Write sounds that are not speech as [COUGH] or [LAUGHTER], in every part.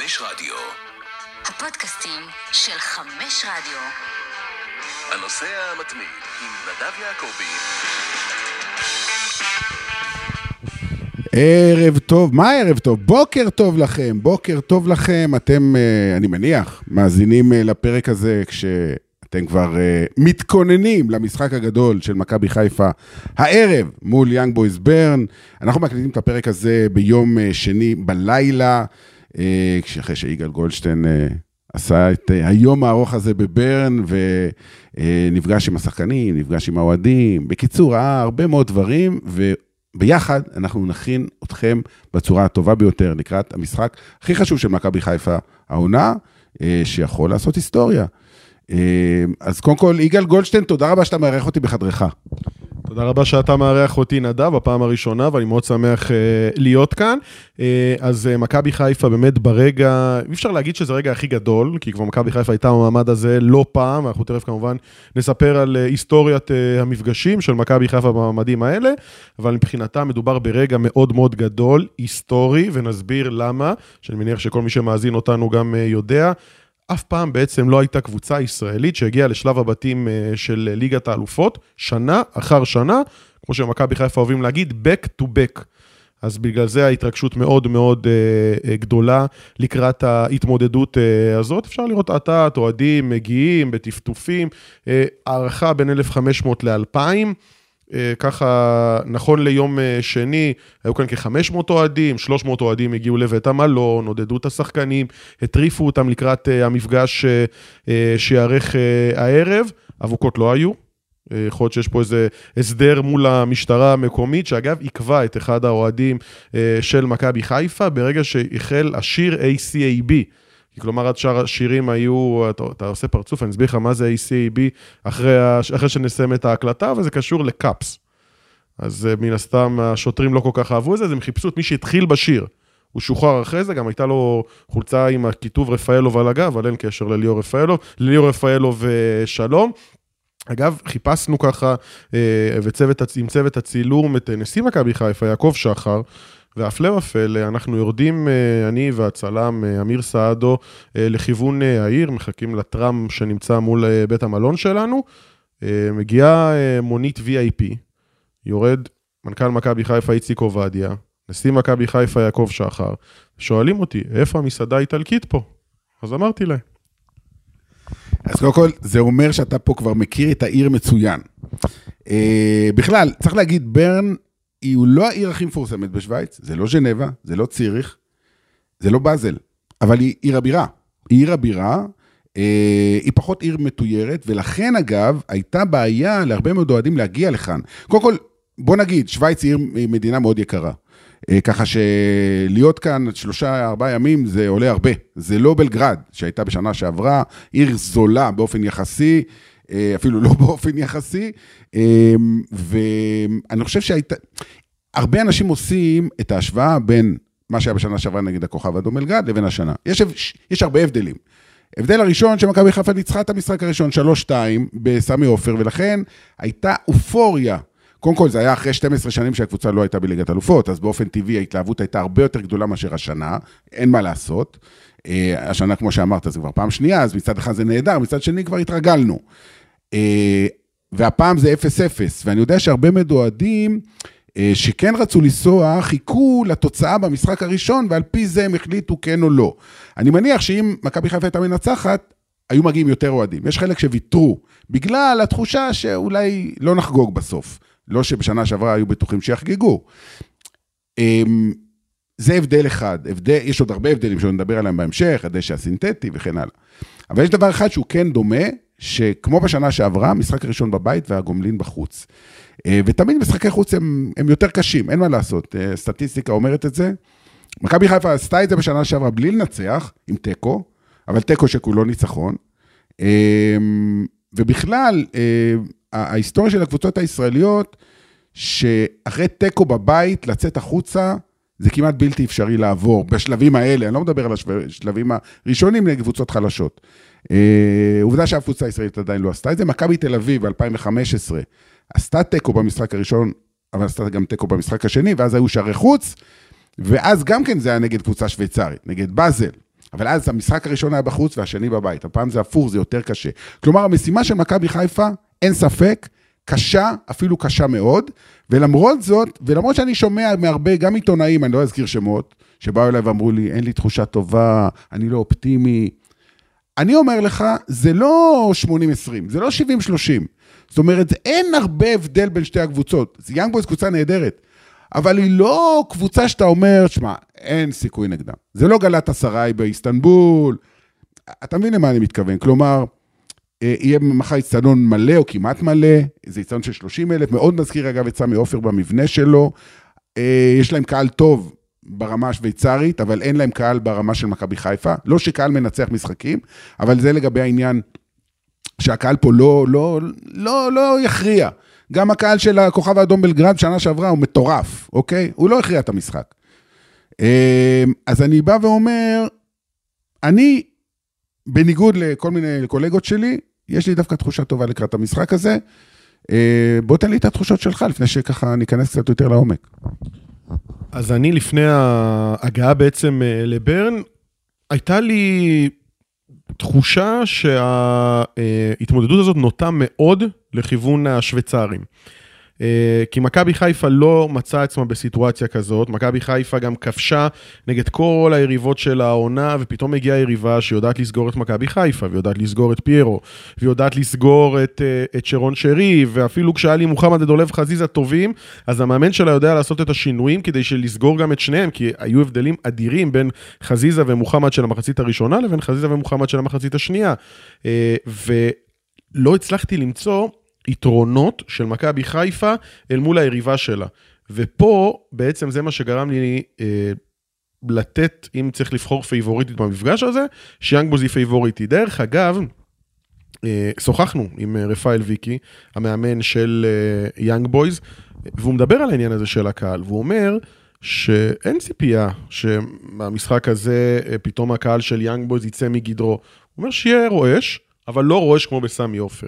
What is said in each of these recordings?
חמש רדיו. הפודקאסטים של חמש רדיו. הנוסע המתמיד עם נדב יעקבי. ערב טוב, מה ערב טוב? בוקר טוב לכם, בוקר טוב לכם. אתם, אה, אני מניח, מאזינים אה, לפרק הזה כשאתם כבר אה, מתכוננים למשחק הגדול של מכבי חיפה הערב מול יאנג בויז ברן. אנחנו מקליטים את הפרק הזה ביום אה, שני בלילה, אחרי שיגאל גולדשטיין אה, עשה את אה, היום הארוך הזה בברן, ונפגש עם השחקנים, נפגש עם האוהדים. בקיצור, ראה הרבה מאוד דברים, וביחד אנחנו נכין אתכם בצורה הטובה ביותר לקראת המשחק הכי חשוב של מכבי חיפה העונה, אה, שיכול לעשות היסטוריה. אה, אז קודם כל, יגאל גולדשטיין, תודה רבה שאתה מארח אותי בחדרך. תודה רבה שאתה מארח אותי, נדב, הפעם הראשונה, ואני מאוד שמח uh, להיות כאן. Uh, אז uh, מכבי חיפה באמת ברגע, אי אפשר להגיד שזה הרגע הכי גדול, כי כבר מכבי חיפה הייתה במעמד הזה לא פעם, ואנחנו תכף כמובן נספר על uh, היסטוריית uh, המפגשים של מכבי חיפה במעמדים האלה, אבל מבחינתה מדובר ברגע מאוד מאוד גדול, היסטורי, ונסביר למה, שאני מניח שכל מי שמאזין אותנו גם uh, יודע. אף פעם בעצם לא הייתה קבוצה ישראלית שהגיעה לשלב הבתים אה, של ליגת האלופות, שנה אחר שנה, כמו שמכבי חיפה אוהבים להגיד, back to back. אז בגלל זה ההתרגשות מאוד מאוד אה, אה, גדולה לקראת ההתמודדות אה, הזאת. אפשר לראות עטת, אוהדים מגיעים בטפטופים, אה, הערכה בין 1,500 ל-2,000. אה, ככה, נכון ליום אה, שני, היו כאן כ-500 אוהדים, 300 אוהדים הגיעו לבית המלון, עודדו את השחקנים, הטריפו אותם לקראת אה, המפגש שייערך הערב, אבוקות לא היו. יכול להיות שיש פה איזה הסדר מול המשטרה המקומית, שאגב עיכבה את אחד האוהדים של מכבי חיפה ברגע שהחל השיר ACAB. כלומר, עד שאר השירים היו, אתה, אתה עושה פרצוף, אני אסביר לך מה זה ACAB אחרי, אחרי שנסיים את ההקלטה, וזה קשור לקאפס. אז אה, מן הסתם השוטרים לא כל כך אהבו את זה, אז הם חיפשו את מי שהתחיל בשיר. הוא שוחרר אחרי זה, גם הייתה לו חולצה עם הכיתוב רפאלוב על הגב, אבל אין קשר לליאור רפאלוב, לליאור רפאלוב ושלום. אגב, חיפשנו ככה, אה, וצוות, עם צוות הצילום, את נשיא מכבי חיפה, יעקב שחר, והפלא ופלא, אנחנו יורדים, אה, אני והצלם אה, אמיר סעדו, אה, לכיוון העיר, מחכים לטראם שנמצא מול בית המלון שלנו. מגיעה מונית VIP, יורד מנכ"ל מכבי חיפה איציק עובדיה, נשיא מכבי חיפה יעקב שחר, שואלים אותי, איפה המסעדה האיטלקית פה? אז אמרתי להם. אז קודם כל, זה אומר שאתה פה כבר מכיר את העיר מצוין. בכלל, צריך להגיד, ברן היא לא העיר הכי מפורסמת בשוויץ, זה לא ז'נבה, זה לא ציריך, זה לא באזל, אבל היא עיר הבירה. היא עיר הבירה, אה, היא פחות עיר מתוירת, ולכן אגב, הייתה בעיה להרבה מאוד אוהדים להגיע לכאן. קודם כל, בוא נגיד, שוויץ היא מדינה מאוד יקרה. אה, ככה שלהיות כאן שלושה, ארבעה ימים זה עולה הרבה. זה לא בלגרד, שהייתה בשנה שעברה, עיר זולה באופן יחסי, אה, אפילו לא באופן יחסי, אה, ואני חושב שהייתה... הרבה אנשים עושים את ההשוואה בין מה שהיה בשנה שעברה נגד הכוכב אדום אלגד לבין השנה. יש, יש הרבה הבדלים. הבדל הראשון שמכבי חיפה ניצחה את המשחק הראשון 3-2 בסמי עופר, ולכן הייתה אופוריה. קודם כל, זה היה אחרי 12 שנים שהקבוצה לא הייתה בליגת אלופות, אז באופן טבעי ההתלהבות הייתה הרבה יותר גדולה מאשר השנה, אין מה לעשות. אה, השנה, כמו שאמרת, זה כבר פעם שנייה, אז מצד אחד זה נהדר, מצד שני כבר התרגלנו. אה, והפעם זה 0-0, ואני יודע שהרבה מאוד אוהדים אה, שכן רצו לנסוע, חיכו לתוצאה במשחק הראשון, ועל פי זה הם החליטו כן או לא. אני מניח שאם מכבי חיפה הייתה מנצחת, היו מגיעים יותר אוהדים. יש חלק שוויתרו, בגלל התחושה שאולי לא נחגוג בסוף. לא שבשנה שעברה היו בטוחים שיחגגו. אמ, זה הבדל אחד, הבדל, יש עוד הרבה הבדלים שנדבר עליהם בהמשך, הדשא הסינתטי וכן הלאה. אבל יש דבר אחד שהוא כן דומה, שכמו בשנה שעברה, משחק ראשון בבית והגומלין בחוץ. אה, ותמיד משחקי חוץ הם, הם יותר קשים, אין מה לעשות, אה, סטטיסטיקה אומרת את זה. מכבי חיפה עשתה את זה בשנה שעברה בלי לנצח, עם תיקו, אבל תיקו שכולו ניצחון. אה, ובכלל, ההיסטוריה של הקבוצות הישראליות, שאחרי תיקו בבית, לצאת החוצה, זה כמעט בלתי אפשרי לעבור, בשלבים האלה, אני לא מדבר על השלבים הראשונים נגד קבוצות חלשות. אה, עובדה שאף קבוצה ישראלית עדיין לא עשתה את זה. מכבי תל אביב ב-2015 עשתה תיקו במשחק הראשון, אבל עשתה גם תיקו במשחק השני, ואז היו שערי חוץ, ואז גם כן זה היה נגד קבוצה שוויצרית, נגד באזל. אבל אז המשחק הראשון היה בחוץ והשני בבית. הפעם זה הפוך, זה יותר קשה. כלומר, המשימה של מכבי חיפה, אין ספק, קשה, אפילו קשה מאוד, ולמרות זאת, ולמרות שאני שומע מהרבה, גם עיתונאים, אני לא אזכיר שמות, שבאו אליי ואמרו לי, אין לי תחושה טובה, אני לא אופטימי. אני אומר לך, זה לא 80-20, זה לא 70-30. זאת אומרת, אין הרבה הבדל בין שתי הקבוצות. יאנג בויז קבוצה נהדרת, אבל היא לא קבוצה שאתה אומר, שמע, אין סיכוי נגדה. זה לא גלאטסראיי באיסטנבול. אתה מבין למה אני מתכוון? כלומר, אה, יהיה מחר איצטדיון מלא או כמעט מלא, זה איצטדיון של 30 אלף, מאוד מזכיר אגב את סמי עופר במבנה שלו. אה, יש להם קהל טוב ברמה השוויצרית, אבל אין להם קהל ברמה של מכבי חיפה. לא שקהל מנצח משחקים, אבל זה לגבי העניין שהקהל פה לא, לא, לא, לא יכריע. גם הקהל של הכוכב האדום בלגרד שנה שעברה הוא מטורף, אוקיי? הוא לא הכריע את המשחק. אה, אז אני בא ואומר, אני, בניגוד לכל מיני קולגות שלי, יש לי דווקא תחושה טובה לקראת המשחק הזה. אה, בוא תן לי את התחושות שלך לפני שככה ניכנס קצת יותר לעומק. אז אני לפני ההגעה בעצם אה, לברן, הייתה לי תחושה שההתמודדות הזאת נוטה מאוד לכיוון השוויצרים. אה, כי מכבי חיפה לא מצאה עצמה בסיטואציה כזאת, מכבי חיפה גם כבשה נגד כל היריבות של העונה, ופתאום הגיעה יריבה שיודעת לסגור את מכבי חיפה, ויודעת לסגור את פיירו, ויודעת לסגור את, אה, את שרון שרי, ואפילו כשהיה לי מוחמד ודולב חזיזה טובים, אז המאמן שלה יודע לעשות את השינויים כדי לסגור גם את שניהם, כי היו הבדלים אדירים בין חזיזה ומוחמד של המחצית הראשונה לבין חזיזה ומוחמד של המחצית השנייה. אה, ולא הצלחתי למצוא יתרונות של מכבי חיפה אל מול היריבה שלה. ופה בעצם זה מה שגרם לי אה, לתת, אם צריך לבחור פייבוריטית במפגש הזה, שיאנג בויז היא פייבוריטית. דרך אגב, אה, שוחחנו עם אה, רפאל ויקי, המאמן של אה, יאנג בויז, והוא מדבר על העניין הזה של הקהל, והוא אומר שאין ציפייה שבמשחק הזה אה, פתאום הקהל של יאנג בויז יצא מגדרו. הוא אומר שיהיה רועש, אבל לא רועש כמו בסמי עופר.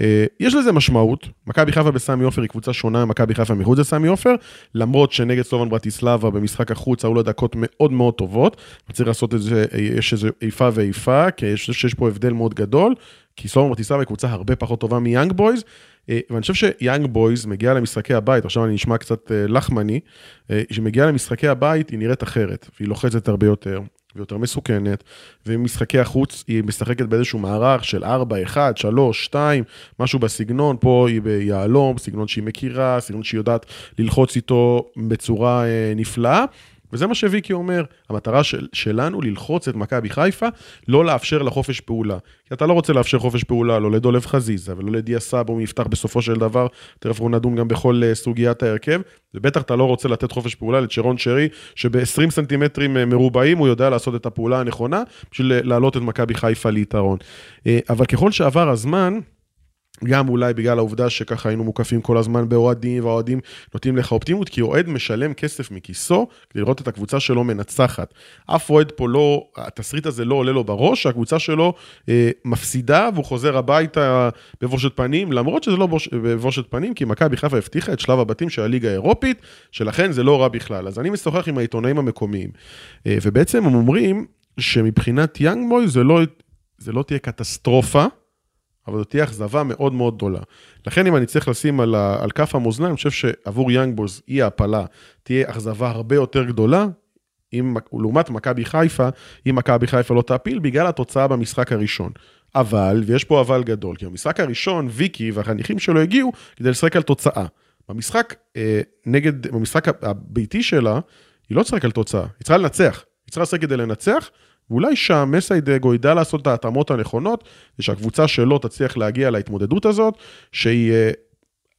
אה, יש לזה משמעות, מכבי חיפה בסמי עופר היא קבוצה שונה ממכבי חיפה מחוץ לסמי עופר, למרות שנגד סלובן ברטיסלבה במשחק החוץ היו לו דקות מאוד מאוד טובות, וצריך לעשות את זה, יש איזה איפה ואיפה, כי יש, שיש פה הבדל מאוד גדול, כי סלובן ברטיסלבה היא קבוצה הרבה פחות טובה מיאנג בויז, אה, ואני חושב שיאנג בויז מגיעה למשחקי הבית, עכשיו אני נשמע קצת אה, לחמני, כשהיא מגיעה למשחקי הבית היא נראית אחרת, והיא לוחצת הרבה יותר, ויותר מסוכנת, ומשחקי החוץ היא משחקת באיזשהו מערך של 4, 1, 3, 2, משהו בסגנון, פה היא ביהלום, סגנון שהיא מכירה, סגנון שהיא יודעת ללחוץ איתו בצורה אה, נפלאה. וזה מה שוויקי אומר, המטרה של, שלנו ללחוץ את מכבי חיפה, לא לאפשר לה חופש פעולה. כי אתה לא רוצה לאפשר חופש פעולה, לא לדולב חזיזה ולא לדיה סאבו מי יפתח בסופו של דבר, תכף נדון גם בכל uh, סוגיית ההרכב, ובטח אתה לא רוצה לתת חופש פעולה לצ'רון שרי, שב-20 סנטימטרים uh, מרובעים הוא יודע לעשות את הפעולה הנכונה, בשביל להעלות את מכבי חיפה ליתרון. אבל ככל שעבר הזמן, גם אולי בגלל העובדה שככה היינו מוקפים כל הזמן באוהדים, והאוהדים נותנים לך אופטימיות, כי אוהד משלם כסף מכיסו כדי לראות את הקבוצה שלו מנצחת. אף אוהד פה לא, התסריט הזה לא עולה לו בראש, שהקבוצה שלו אה, מפסידה והוא חוזר הביתה בבושת פנים, למרות שזה לא בוש, בבושת פנים, כי מכבי חיפה הבטיחה את שלב הבתים של הליגה האירופית, שלכן זה לא רע בכלל. אז אני משוחח עם העיתונאים המקומיים, אה, ובעצם הם אומרים שמבחינת יאנג בוי זה לא, זה לא תהיה קטסטרופה, אבל זאת תהיה אכזבה מאוד מאוד גדולה. לכן אם אני צריך לשים על, ה, על כף המאזניים, אני חושב שעבור יאנג בוז אי ההפלה תהיה אכזבה הרבה יותר גדולה, אם, לעומת מכבי חיפה, אם מכבי חיפה לא תעפיל, בגלל התוצאה במשחק הראשון. אבל, ויש פה אבל גדול, כי במשחק הראשון, ויקי והחניכים שלו הגיעו כדי לשחק על תוצאה. במשחק אה, נגד, במשחק הביתי שלה, היא לא תשחק על תוצאה, היא צריכה לנצח. היא צריכה לשחק כדי לנצח, ואולי שם מסיידגו ידע לעשות את ההתאמות הנכונות, ושהקבוצה שלו תצליח להגיע להתמודדות הזאת, שהיא... אה,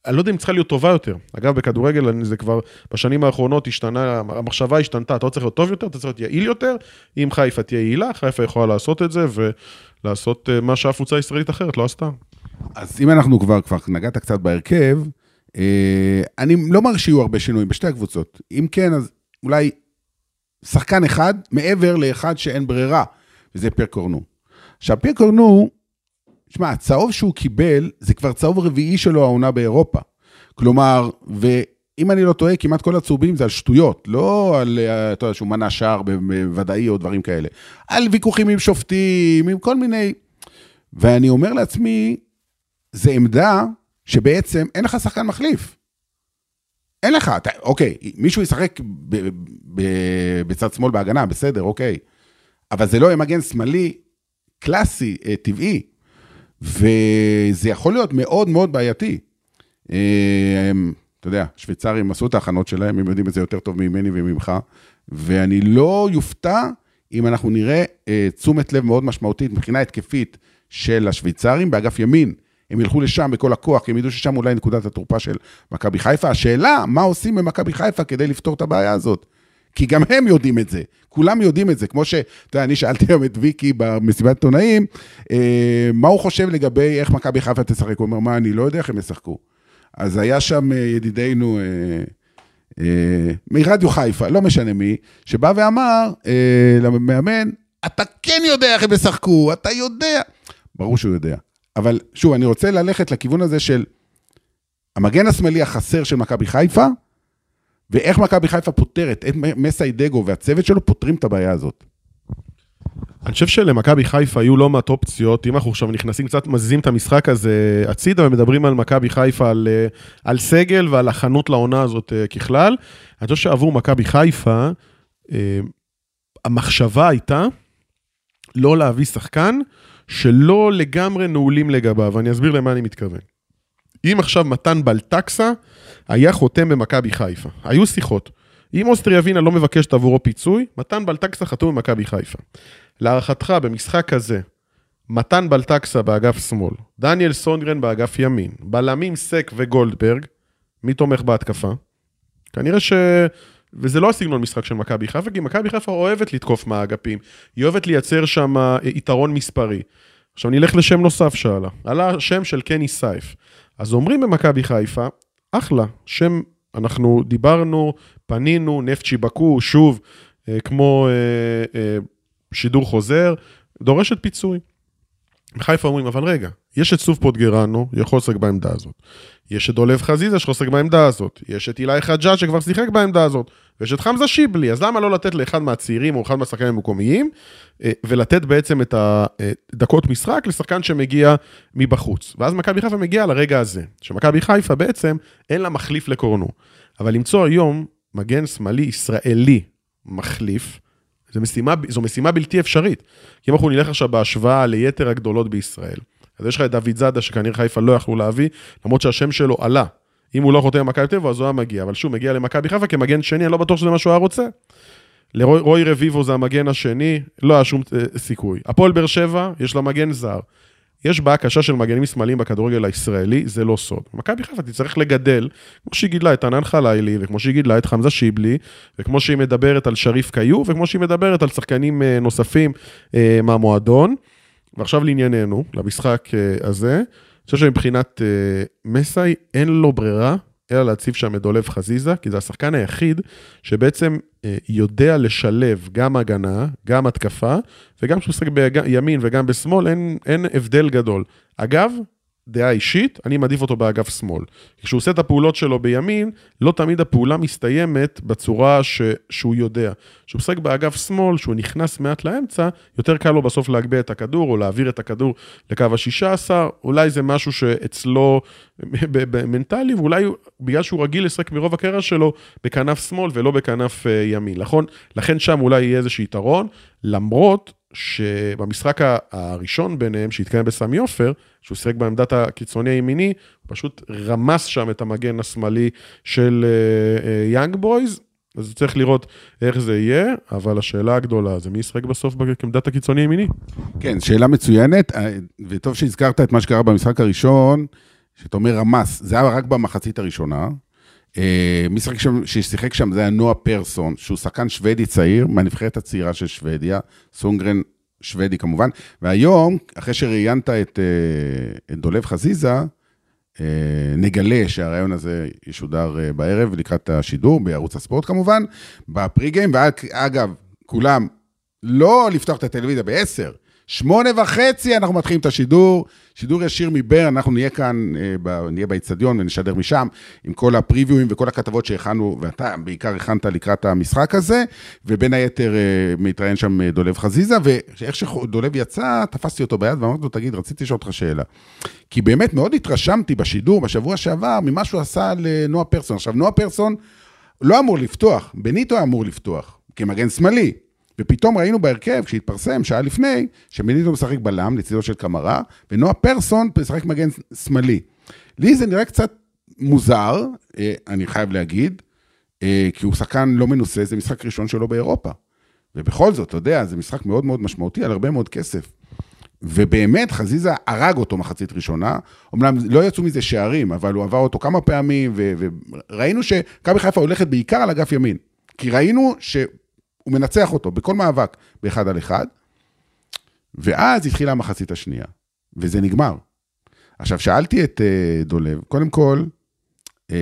אני לא יודע אם צריכה להיות טובה יותר. אגב, בכדורגל זה כבר בשנים האחרונות השתנה, המחשבה השתנתה, אתה לא צריך להיות טוב יותר, אתה צריך להיות יעיל יותר. אם חיפה תהיה יעילה, חיפה יכולה לעשות את זה ולעשות אה, מה שאף קבוצה ישראלית אחרת לא עשתה. אז אם אנחנו כבר, כבר נגעת קצת בהרכב, אה, אני לא מרגיש שיהיו הרבה שינויים בשתי הקבוצות. אם כן, אז אולי שחקן אחד מעבר לאחד שאין ברירה, וזה פיר קורנו. עכשיו, פיר קורנו, שמע, הצהוב שהוא קיבל, זה כבר צהוב רביעי שלו העונה באירופה. כלומר, אם אני לא טועה, כמעט כל הצהובים זה על שטויות, לא על, אה, אתה יודע, שהוא מנע שער בוודאי או דברים כאלה. על ויכוחים עם שופטים, עם כל מיני... ואני אומר לעצמי, זה עמדה שבעצם אין לך שחקן מחליף. אין לך, אתה, אוקיי, מישהו ישחק ב, ב, בצד שמאל בהגנה, בסדר, אוקיי. אבל זה לא יהיה מגן שמאלי קלאסי, אה, טבעי. וזה יכול להיות מאוד מאוד בעייתי. אה, אתה יודע, שוויצרים עשו את ההכנות שלהם, הם יודעים את זה יותר טוב ממני וממך, ואני לא יופתע אם אנחנו נראה אה, תשומת לב מאוד משמעותית מבחינה התקפית של השוויצרים באגף ימין. הם ילכו לשם בכל הכוח, כי הם ידעו ששם אולי נקודת התורפה של מכבי חיפה. השאלה, מה עושים במכבי חיפה כדי לפתור את הבעיה הזאת? כי גם הם יודעים את זה, כולם יודעים את זה. כמו ש... אתה יודע, אני שאלתי היום את ויקי במסיבת עיתונאים, אה, מה הוא חושב לגבי איך מכבי חיפה תשחק? הוא אומר, מה, אני לא יודע איך הם ישחקו. אז היה שם אה, ידידנו אה, אה, מרדיו חיפה, לא משנה מי, שבא ואמר אה, למאמן, אתה כן יודע איך הם ישחקו, אתה יודע. ברור שהוא יודע. אבל שוב, אני רוצה ללכת לכיוון הזה של המגן השמאלי החסר של מכבי חיפה, ואיך מכבי חיפה פותרת, איך מסיידגו והצוות שלו פותרים את הבעיה הזאת. אני חושב שלמכבי חיפה היו לא מעט אופציות, אם אנחנו עכשיו נכנסים קצת, מזיזים את המשחק הזה הצידה ומדברים על מכבי חיפה, על, אה, על סגל ועל הכנות לעונה הזאת אה, ככלל. אני חושב שעבור מכבי חיפה, אה, המחשבה הייתה לא להביא שחקן שלא לגמרי נעולים לגביו, ואני אסביר למה אני מתכוון. אם עכשיו מתן בלטקסה היה חותם במכבי חיפה, היו שיחות. אם אוסטריה ווינה לא מבקשת עבורו פיצוי, מתן בלטקסה חתום במכבי חיפה. להערכתך, במשחק כזה, מתן בלטקסה באגף שמאל, דניאל סונגרן באגף ימין, בלמים סק וגולדברג, מי תומך בהתקפה? כנראה ש... וזה לא הסגנון משחק של מכבי חיפה, כי מכבי חיפה אוהבת לתקוף מהאגפים, היא אוהבת לייצר שם אה, יתרון מספרי. עכשיו נלך לשם נוסף שעלה, עלה השם של קני סייף. אז אומרים במכבי חיפה, אחלה, שם, אנחנו דיברנו, פנינו, נפט שיבקו, שוב, אה, כמו אה, שידור חוזר, דורשת פיצוי. בחיפה אומרים, אבל רגע, יש את סוף פוטגרנו, יכול לשחק בעמדה הזאת. יש את דולב חזיזה שיכול לשחק בעמדה הזאת. יש את אילי חג'אג' שכבר שיחק בעמדה הזאת. ויש את חמזה שיבלי, אז למה לא לתת לאחד מהצעירים או אחד מהשחקנים המקומיים, אה, ולתת בעצם את הדקות משחק לשחקן שמגיע מבחוץ. ואז מכבי חיפה מגיעה לרגע הזה, שמכבי חיפה בעצם אין לה מחליף לקורנו. אבל למצוא היום מגן שמאלי ישראלי מחליף, זו משימה, זו משימה בלתי אפשרית. כי אם אנחנו נלך עכשיו בהשוואה ליתר הגדולות בישראל, אז יש לך את דוד זאדה, שכנראה חיפה לא יכלו להביא, למרות שהשם שלו עלה. אם הוא לא חותם במכבי תל אביב, אז הוא היה מגיע. אבל שוב, מגיע למכבי חיפה כמגן שני, אני לא בטוח שזה מה שהוא היה רוצה. לרועי רביבו זה המגן השני, לא היה שום אה, סיכוי. הפועל באר שבע, יש לה מגן זר. יש בעיה קשה של מגנים שמאליים בכדורגל הישראלי, זה לא סוד. מכבי חיפה תצטרך לגדל, כמו שהיא גידלה את ענן חלילי, וכמו שהיא גידלה את חמזה שיבלי, וכמו שהיא מדברת על שריף קיו, וכמו שהיא מדברת על שחקנים אה, נוספים אה, מהמועדון. ועכשיו לענייננו, למשחק הזה, אני חושב שמבחינת מסאי אין לו ברירה אלא להציב שם את דולב חזיזה, כי זה השחקן היחיד שבעצם אה, יודע לשלב גם הגנה, גם התקפה, וגם כשהוא משחק בימין וגם בשמאל, אין, אין הבדל גדול. אגב, דעה אישית, אני מעדיף אותו באגף שמאל. כשהוא עושה את הפעולות שלו בימין, לא תמיד הפעולה מסתיימת בצורה ש... שהוא יודע. כשהוא משחק באגף שמאל, שהוא נכנס מעט לאמצע, יותר קל לו בסוף להגביה את הכדור, או להעביר את הכדור לקו ה-16, אולי זה משהו שאצלו מנטלי, ואולי בגלל שהוא רגיל לשחק מרוב הקריירה שלו בכנף שמאל ולא בכנף אה, ימין. נכון? לכן שם אולי יהיה איזשהו יתרון, למרות שבמשחק הראשון ביניהם, שהתקיים בסמי עופר, שהוא שיחק בעמדת הקיצוני הימיני, הוא פשוט רמס שם את המגן השמאלי של יאנג אה, בויז, אז צריך לראות איך זה יהיה, אבל השאלה הגדולה זה מי ישחק בסוף בעמדת הקיצוני הימיני. כן, שאלה מצוינת, אה, וטוב שהזכרת את מה שקרה במשחק הראשון, שאתה אומר רמס, זה היה רק במחצית הראשונה. אה, מי ששיחק שם זה היה נואה פרסון, שהוא שחקן שוודי צעיר, מהנבחרת הצעירה של שוודיה, סונגרן שוודי כמובן, והיום, אחרי שראיינת את, אה, את דולב חזיזה, אה, נגלה שהרעיון הזה ישודר בערב לקראת השידור, בערוץ הספורט כמובן, בפרי גיים, ואגב, כולם, לא לפתוח את הטלוויזיה ב-10, שמונה וחצי אנחנו מתחילים את השידור, שידור ישיר מבר, אנחנו נהיה כאן, אה, נהיה באיצטדיון ונשדר משם, עם כל הפריוויואים וכל הכתבות שהכנו, ואתה בעיקר הכנת לקראת המשחק הזה, ובין היתר אה, מתראיין שם אה, דולב חזיזה, ואיך שדולב יצא, תפסתי אותו ביד ואמרתי לו, תגיד, רציתי לשאול אותך שאלה. כי באמת מאוד התרשמתי בשידור בשבוע שעבר ממה שהוא עשה לנועה פרסון. עכשיו, נועה פרסון לא אמור לפתוח, בניטו אמור לפתוח, כמגן שמאלי. ופתאום ראינו בהרכב, כשהתפרסם, שעה לפני, שבניטו משחק בלם לצידו של קמרה, ונועה פרסון משחק מגן שמאלי. לי זה נראה קצת מוזר, אה, אני חייב להגיד, אה, כי הוא שחקן לא מנוסה, זה משחק ראשון שלו באירופה. ובכל זאת, אתה יודע, זה משחק מאוד מאוד משמעותי על הרבה מאוד כסף. ובאמת, חזיזה הרג אותו מחצית ראשונה. אמנם לא יצאו מזה שערים, אבל הוא עבר אותו כמה פעמים, וראינו שמכבי חיפה הולכת בעיקר על אגף ימין. כי ראינו שהוא מנצח אותו בכל מאבק באחד על אחד, ואז התחילה המחצית השנייה, וזה נגמר. עכשיו, שאלתי את uh, דולב, קודם כל, um,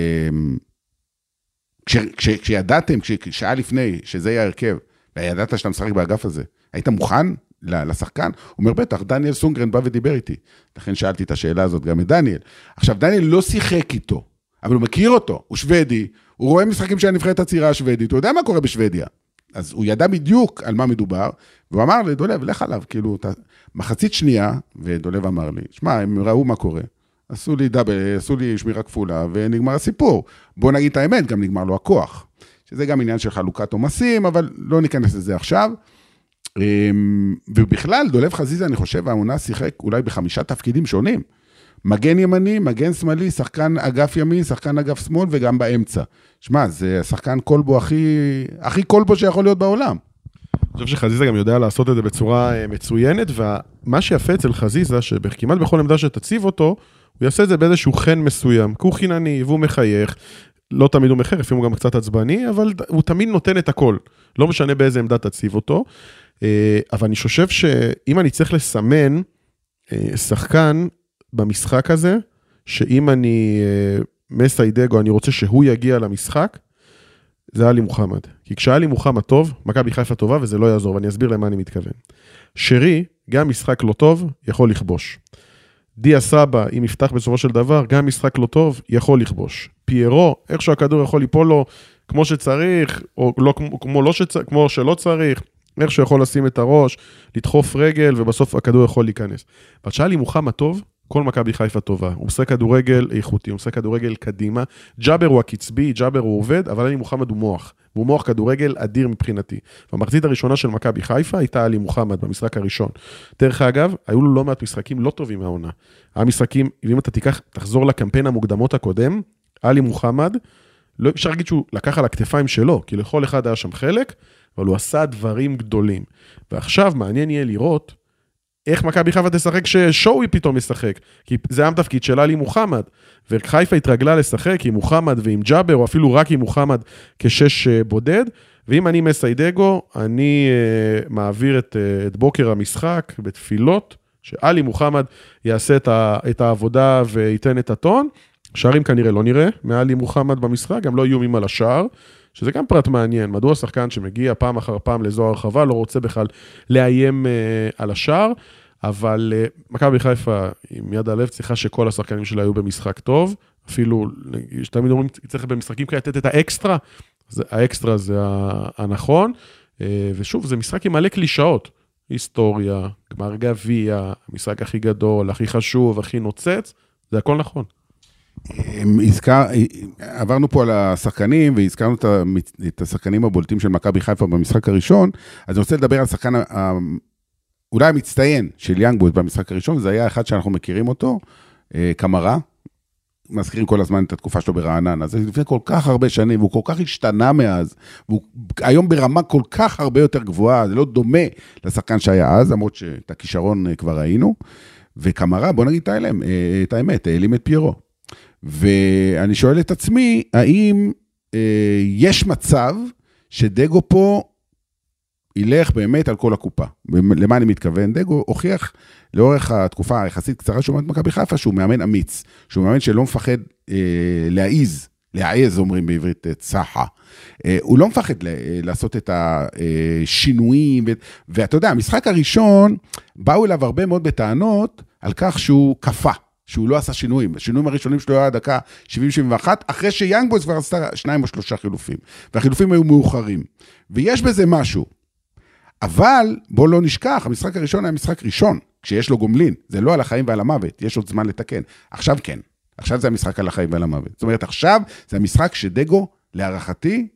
כש, כש, כשידעתם, כש, שעה לפני, שזה יהיה ההרכב, וידעת שאתה משחק באגף הזה, היית מוכן לשחקן? הוא אומר, בטח, דניאל סונגרן בא ודיבר איתי. לכן שאלתי את השאלה הזאת גם את דניאל. עכשיו, דניאל לא שיחק איתו, אבל הוא מכיר אותו, הוא שוודי, הוא רואה משחקים של הנבחרת הצעירה השוודית, הוא יודע מה קורה בשוודיה. אז הוא ידע בדיוק על מה מדובר, והוא אמר לדולב, לך עליו, כאילו, אתה... מחצית שנייה, ודולב אמר לי, שמע, הם ראו מה קורה. עשו לי דאבל, עשו לי שמירה כפולה, ונגמר הסיפור. בוא נגיד את האמת, גם נגמר לו הכוח. שזה גם עניין של חלוקת עומסים, אבל לא ניכנס לזה עכשיו. אמ, ובכלל, דולב חזיזה, אני חושב, העונה שיחק אולי בחמישה תפקידים שונים. מגן ימני, מגן שמאלי, שחקן אגף ימין, שחקן אגף שמאל וגם באמצע. שמע, זה השחקן קולבו הכי, הכי קולבו שיכול להיות בעולם. אני חושב שחזיזה גם יודע לעשות את זה בצורה אה, מצוינת, ומה שיפה אצל חזיזה, שכמעט בכל עמדה שתציב אותו, הוא יעשה את זה באיזשהו חן מסוים, כי הוא חינני והוא מחייך. לא תמיד הוא מחייך, לפעמים הוא גם קצת עצבני, אבל הוא תמיד נותן את הכל. לא משנה באיזה עמדה תציב אותו. אה, אבל אני חושב שאם אני צריך לסמן אה, שחקן במשחק הזה, שאם אני מסיידגו, אני רוצה שהוא יגיע למשחק, זה עלי מוחמד. כי כשעלי מוחמד טוב, מכבי חיפה טובה וזה לא יעזור, ואני אסביר למה אני מתכוון. שרי, גם משחק לא טוב, יכול לכבוש. דיה סבא, אם יפתח בסופו של דבר, גם משחק לא טוב, יכול לכבוש. פיירו, איכשהו הכדור יכול ליפול לו כמו שצריך, או לא, כמו, לא שצ... כמו שלא צריך, איכשהו יכול לשים את הראש, לדחוף רגל, ובסוף הכדור יכול להיכנס. אבל כשעלי מוחמד טוב, כל מכבי חיפה טובה. הוא עושה כדורגל איכותי, הוא עושה כדורגל קדימה. ג'אבר הוא הקצבי, ג'אבר הוא עובד, אבל עלי מוחמד הוא מוח. והוא מוח כדורגל אדיר מבחינתי. במחצית הראשונה של מכבי חיפה הייתה עלי מוחמד במשחק הראשון. דרך אגב, היו לו לא מעט משחקים לא טובים מהעונה. היה משחקים, ואם אתה תיקח, תחזור לקמפיין המוקדמות הקודם, עלי מוחמד, לא אפשר להגיד שהוא לקח על הכתפיים שלו, כי לכל אחד היה שם חלק, אבל הוא עשה דברים גדולים. ועכשיו מעניין יהיה לראות איך מכבי חיפה תשחק כששואוי פתאום ישחק. כי זה היה תפקיד של עלי מוחמד. וחיפה התרגלה לשחק עם מוחמד ועם ג'אבר, או אפילו רק עם מוחמד כשש אה, בודד. ואם אני מסיידגו, אני uh, מעביר את, uh, את בוקר המשחק בתפילות, שעלי מוחמד יעשה את, ה, את העבודה וייתן את הטון. שערים כנראה לא נראה מעלי מוחמד במשחק, גם לא איומים על השער. שזה גם פרט מעניין, מדוע שחקן שמגיע פעם אחר פעם לאזור הרחבה לא רוצה בכלל לאיים uh, על השער, אבל uh, מכבי חיפה עם יד הלב צריכה שכל השחקנים שלה היו במשחק טוב, אפילו, תמיד אומרים, צריך במשחקים כאלה לתת את האקסטרה, זה, האקסטרה זה הנכון, אה, ושוב, זה משחק עם מלא קלישאות, היסטוריה, גמר גביע, המשחק הכי גדול, הכי חשוב, הכי נוצץ, זה הכל נכון. הזכר, עברנו פה על השחקנים והזכרנו את. את השחקנים הבולטים של מכבי חיפה במשחק הראשון, אז אני רוצה לדבר על השחקן. אולי המצטיין של יאנג בויז במשחק הראשון, זה היה אחד שאנחנו מכירים אותו, אה, קמרה. מזכירים כל הזמן את התקופה שלו ברעננה, זה לפני כל כך הרבה שנים, והוא כל כך השתנה מאז, והוא היום ברמה כל כך הרבה יותר גבוהה, זה לא דומה לשחקן שהיה אז, למרות שאת הכישרון אה, כבר ראינו. וקמרה, בוא נגיד את האמת, העלים את פיירו. ואני שואל את עצמי, האם אה, יש מצב שדגו פה ילך באמת על כל הקופה? למה אני מתכוון? דגו הוכיח לאורך התקופה היחסית קצרה שהוא עומד במכבי חיפה, שהוא מאמן אמיץ, שהוא מאמן שלא מפחד אה, להעיז להעז, אומרים בעברית אה, צחה. אה, הוא לא מפחד ל- אה, לעשות את השינויים, ו- ואתה יודע, המשחק הראשון, באו אליו הרבה מאוד בטענות על כך שהוא קפא. שהוא לא עשה שינויים, השינויים הראשונים שלו היה דקה 70-71, אחרי שיאנג בויז כבר עשתה שניים או שלושה חילופים, והחילופים היו מאוחרים. ויש בזה משהו. אבל בוא לא נשכח, המשחק הראשון היה משחק ראשון, כשיש לו גומלין. זה לא על החיים ועל המוות, יש עוד זמן לתקן. עכשיו כן, עכשיו זה המשחק על החיים ועל המוות. זאת אומרת, עכשיו זה המשחק שדגו, להערכתי,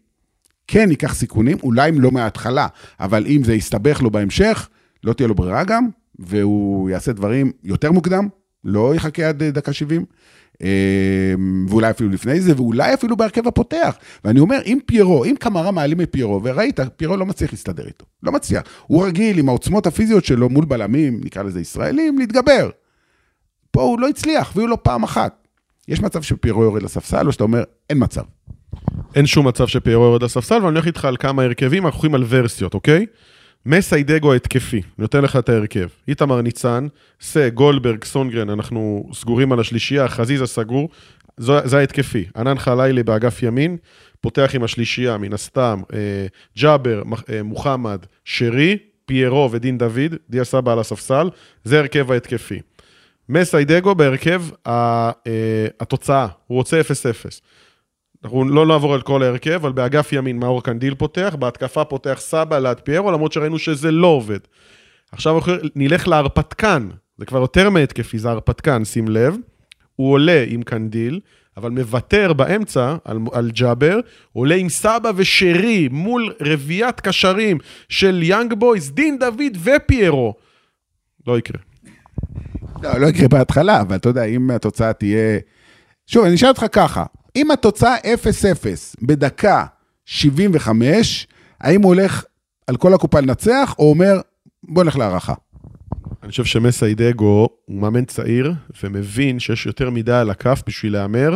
כן ייקח סיכונים, אולי אם לא מההתחלה, אבל אם זה יסתבך לו בהמשך, לא תהיה לו ברירה גם, והוא יעשה דברים יותר מוקדם, לא יחכה עד אה, דקה 70, אה, ואולי אפילו לפני זה, ואולי אפילו בהרכב הפותח. ואני אומר, אם פיירו, אם קמרה מעלים את פיירו, וראית, פיירו לא מצליח להסתדר איתו, לא מצליח. הוא רגיל עם העוצמות הפיזיות שלו מול בלמים, נקרא לזה ישראלים, להתגבר. פה הוא לא הצליח, והיו לו פעם אחת. יש מצב שפיירו יורד לספסל, או שאתה אומר, אין מצב. אין שום מצב שפיירו יורד לספסל, ואני הולך איתך על כמה הרכבים, אנחנו הולכים על ורסיות, אוקיי? מסיידגו התקפי, נותן לך את ההרכב. איתמר ניצן, סה, גולדברג, סונגרן, אנחנו סגורים על השלישייה, חזיזה סגור, זו, זה ההתקפי. ענן חלילי באגף ימין, פותח עם השלישייה, מן הסתם, אה, ג'אבר, אה, מוחמד, שרי, פיירו ודין דוד, דיה סבא על הספסל, זה הרכב ההתקפי. מסיידגו בהרכב ה, אה, התוצאה, הוא רוצה 0-0. אנחנו לא נעבור על כל ההרכב, אבל באגף ימין מאור קנדיל פותח, בהתקפה פותח סבא ליד פיירו, למרות שראינו שזה לא עובד. עכשיו נלך להרפתקן, זה כבר יותר מהתקפי, זה הרפתקן, שים לב. הוא עולה עם קנדיל, אבל מוותר באמצע על, על ג'אבר, עולה עם סבא ושרי מול רביעיית קשרים של יאנג בויז, דין דוד ופיירו. לא יקרה. לא, לא יקרה בהתחלה, אבל אתה יודע, אם התוצאה תהיה... שוב, אני אשאל אותך ככה, אם התוצאה 0-0 בדקה 75, האם הוא הולך על כל הקופה לנצח, או אומר, בוא נלך להערכה? אני חושב שמסיידגו הוא מאמן צעיר, ומבין שיש יותר מדי על הכף בשביל להמר,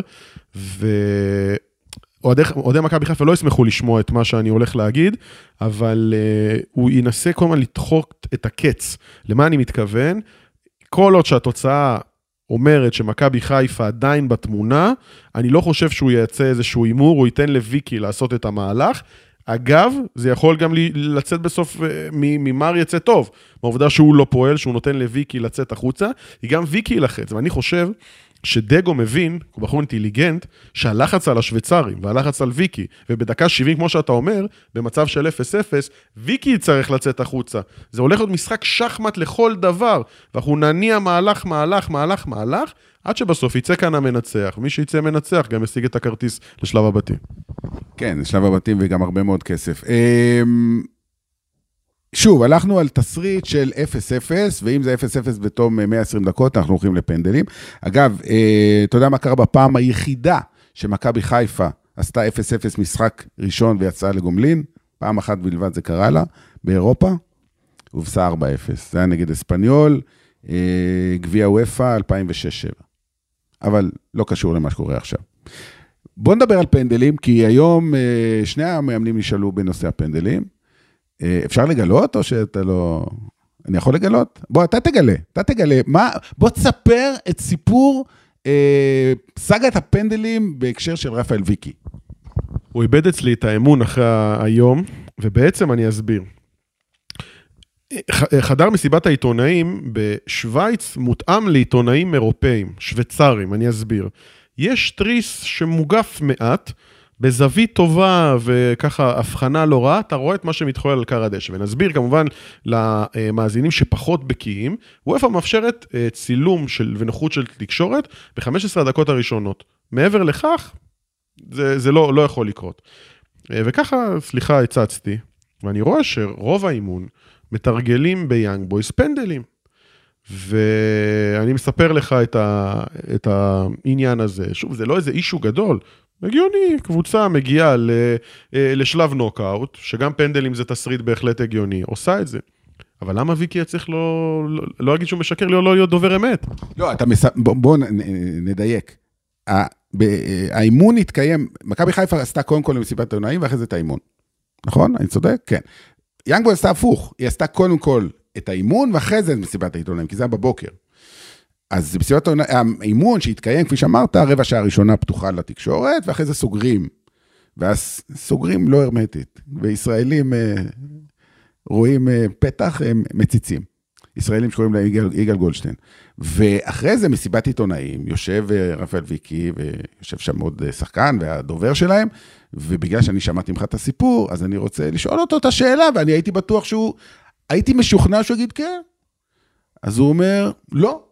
ואוהדי אוהדי מכבי חיפה לא ישמחו לשמוע את מה שאני הולך להגיד, אבל uh, הוא ינסה כל הזמן לדחוק את הקץ. למה אני מתכוון? כל עוד שהתוצאה אומרת שמכבי חיפה עדיין בתמונה, אני לא חושב שהוא ייצא איזשהו הימור, הוא ייתן לוויקי לעשות את המהלך. אגב, זה יכול גם לצאת בסוף, אה, ממר יצא טוב. מהעובדה שהוא לא פועל, שהוא נותן לוויקי לצאת החוצה, היא גם ויקי ילחץ. ואני חושב שדגו מבין, הוא בחור אינטליגנט, שהלחץ על השוויצרים והלחץ על ויקי, ובדקה 70, כמו שאתה אומר, במצב של 0-0, ויקי יצטרך לצאת החוצה. זה הולך להיות משחק שחמט לכל דבר, ואנחנו נניע מהלך, מהלך, מהלך, מהלך, עד שבסוף יצא כאן המנצח, ומי שיצא מנצח גם ישיג את הכרטיס לשלב הבתים. כן, זה שלב הבתים וגם הרבה מאוד כסף. שוב, הלכנו על תסריט של 0-0, ואם זה 0-0 בתום אה, 120 דקות, אנחנו הולכים לפנדלים. אגב, אה, אתה יודע מה קרה בפעם היחידה שמכבי חיפה עשתה 0-0 משחק ראשון ויצאה לגומלין? פעם אחת בלבד זה קרה לה, באירופה, הובסה 4-0. זה היה נגד אספניול, אה, גביע וופא 2006-2007. אבל לא קשור למה שקורה עכשיו. בוא נדבר על פנדלים, כי היום אה, שני המאמנים נשאלו בנושא הפנדלים. אה, אפשר לגלות או שאתה לא... אני יכול לגלות? בוא, אתה תגלה, אתה תגלה. מה... בוא תספר את סיפור אה, סאגת הפנדלים בהקשר של רפאל ויקי. הוא איבד אצלי את האמון אחרי היום, ובעצם אני אסביר. חדר מסיבת העיתונאים בשוויץ מותאם לעיתונאים אירופאים, שוויצרים, אני אסביר. יש תריס שמוגף מעט, בזווית טובה וככה הבחנה לא רעה, אתה רואה את מה שמתחולל על קר הדשא. ונסביר כמובן למאזינים שפחות בקיאים, וופא מאפשרת אה, צילום של, ונוחות של תקשורת ב-15 הדקות הראשונות. מעבר לכך, זה, זה לא, לא יכול לקרות. אה, וככה, סליחה, הצצתי, ואני רואה שרוב האימון מתרגלים ביאנג בויס פנדלים. ואני מספר לך את, ה, את העניין הזה. שוב, זה לא איזה אישו גדול. הגיוני, קבוצה מגיעה ל, אה, לשלב נוקאוט, שגם פנדלים זה תסריט בהחלט הגיוני, עושה את זה. אבל למה ויקי היה צריך לא, לא, לא להגיד שהוא משקר לי או לא להיות דובר אמת? לא, אתה מס... בוא, בוא נ- נ- נדייק. האימון התקיים, מכבי חיפה עשתה קודם כל למסיבת עיתונאים ואחרי זה את האימון. נכון? אני צודק? כן. יאנגבו עשתה הפוך, היא עשתה קודם כל את האימון ואחרי זה את מסיבת העיתונאים, כי זה היה בבוקר. אז העונה- האימון שהתקיים, כפי שאמרת, רבע שעה ראשונה פתוחה לתקשורת, ואחרי זה סוגרים. ואז סוגרים לא הרמטית. וישראלים אה, רואים אה, פתח, הם מציצים. ישראלים שקוראים להם יגאל, יגאל גולדשטיין. ואחרי זה מסיבת עיתונאים, יושב אה, רפאל ויקי, ויושב שם עוד שחקן והדובר שלהם, ובגלל שאני שמעתי ממך את הסיפור, אז אני רוצה לשאול אותו את השאלה, ואני הייתי בטוח שהוא, הייתי משוכנע שהוא יגיד כן. אז הוא אומר, לא,